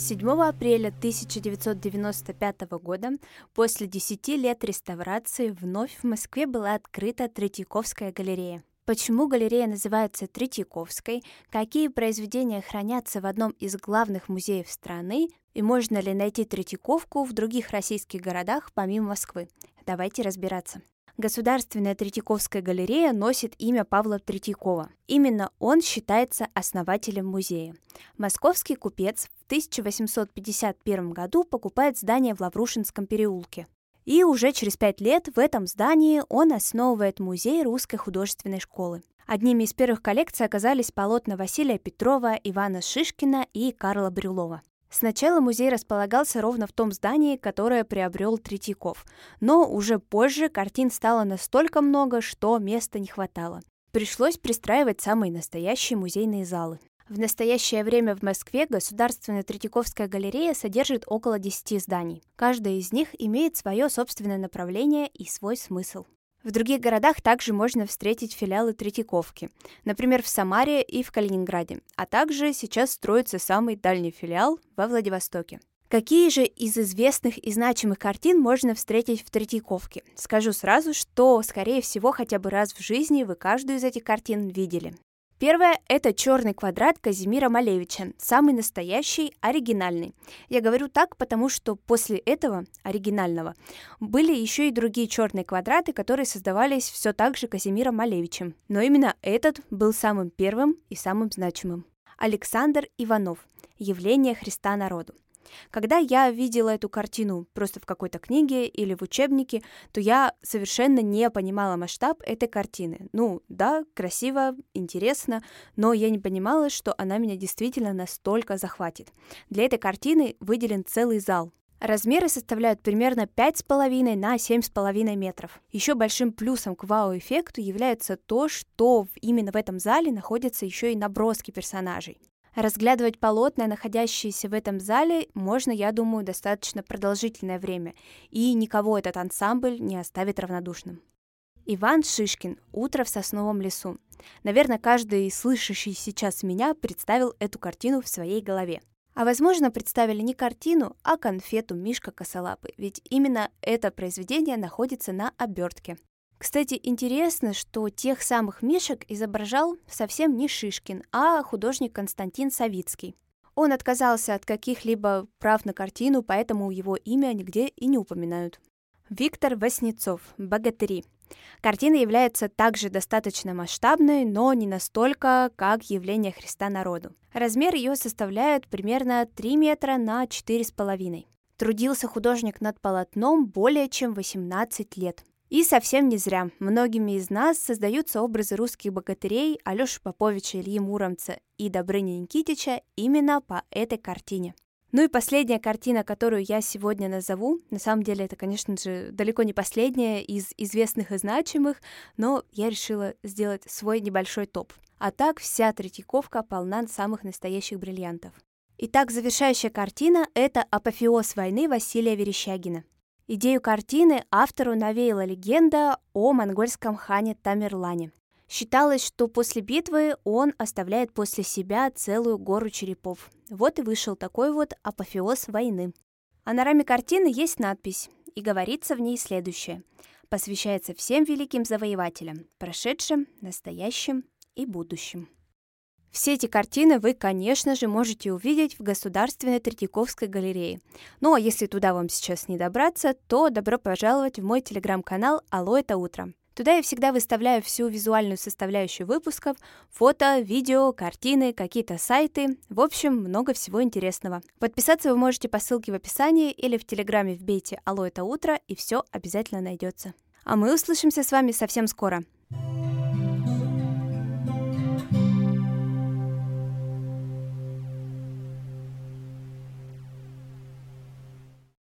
7 апреля 1995 года, после 10 лет реставрации, вновь в Москве была открыта Третьяковская галерея. Почему галерея называется Третьяковской, какие произведения хранятся в одном из главных музеев страны и можно ли найти Третьяковку в других российских городах помимо Москвы? Давайте разбираться. Государственная Третьяковская галерея носит имя Павла Третьякова. Именно он считается основателем музея. Московский купец в 1851 году покупает здание в Лаврушинском переулке. И уже через пять лет в этом здании он основывает музей русской художественной школы. Одними из первых коллекций оказались полотна Василия Петрова, Ивана Шишкина и Карла Брюлова. Сначала музей располагался ровно в том здании, которое приобрел Третьяков, но уже позже картин стало настолько много, что места не хватало. Пришлось пристраивать самые настоящие музейные залы. В настоящее время в Москве Государственная Третьяковская галерея содержит около 10 зданий. Каждое из них имеет свое собственное направление и свой смысл. В других городах также можно встретить филиалы Третьяковки, например, в Самаре и в Калининграде, а также сейчас строится самый дальний филиал во Владивостоке. Какие же из известных и значимых картин можно встретить в Третьяковке? Скажу сразу, что, скорее всего, хотя бы раз в жизни вы каждую из этих картин видели. Первое – это черный квадрат Казимира Малевича, самый настоящий, оригинальный. Я говорю так, потому что после этого, оригинального, были еще и другие черные квадраты, которые создавались все так же Казимиром Малевичем. Но именно этот был самым первым и самым значимым. Александр Иванов. Явление Христа народу. Когда я видела эту картину просто в какой-то книге или в учебнике, то я совершенно не понимала масштаб этой картины. Ну, да, красиво, интересно, но я не понимала, что она меня действительно настолько захватит. Для этой картины выделен целый зал, Размеры составляют примерно 5,5 на 7,5 метров. Еще большим плюсом к вау-эффекту является то, что именно в этом зале находятся еще и наброски персонажей. Разглядывать полотна, находящиеся в этом зале, можно, я думаю, достаточно продолжительное время, и никого этот ансамбль не оставит равнодушным. Иван Шишкин «Утро в сосновом лесу». Наверное, каждый слышащий сейчас меня представил эту картину в своей голове. А возможно, представили не картину, а конфету Мишка Косолапый, ведь именно это произведение находится на обертке. Кстати, интересно, что тех самых мишек изображал совсем не Шишкин, а художник Константин Савицкий. Он отказался от каких-либо прав на картину, поэтому его имя нигде и не упоминают. Виктор Васнецов «Богатыри». Картина является также достаточно масштабной, но не настолько, как явление Христа народу. Размер ее составляет примерно 3 метра на 4,5. Трудился художник над полотном более чем 18 лет. И совсем не зря. Многими из нас создаются образы русских богатырей Алёши Поповича, Ильи Муромца и Добрыни Никитича именно по этой картине. Ну и последняя картина, которую я сегодня назову, на самом деле это, конечно же, далеко не последняя из известных и значимых, но я решила сделать свой небольшой топ. А так вся Третьяковка полна самых настоящих бриллиантов. Итак, завершающая картина — это «Апофеоз войны» Василия Верещагина. Идею картины автору навеяла легенда о монгольском хане Тамерлане. Считалось, что после битвы он оставляет после себя целую гору черепов. Вот и вышел такой вот апофеоз войны. А на раме картины есть надпись, и говорится в ней следующее. Посвящается всем великим завоевателям, прошедшим, настоящим и будущим. Все эти картины вы, конечно же, можете увидеть в Государственной Третьяковской галерее. Ну а если туда вам сейчас не добраться, то добро пожаловать в мой телеграм-канал «Алло, это утро». Туда я всегда выставляю всю визуальную составляющую выпусков, фото, видео, картины, какие-то сайты, в общем, много всего интересного. Подписаться вы можете по ссылке в описании или в телеграме вбейте «Алло, это утро» и все обязательно найдется. А мы услышимся с вами совсем скоро.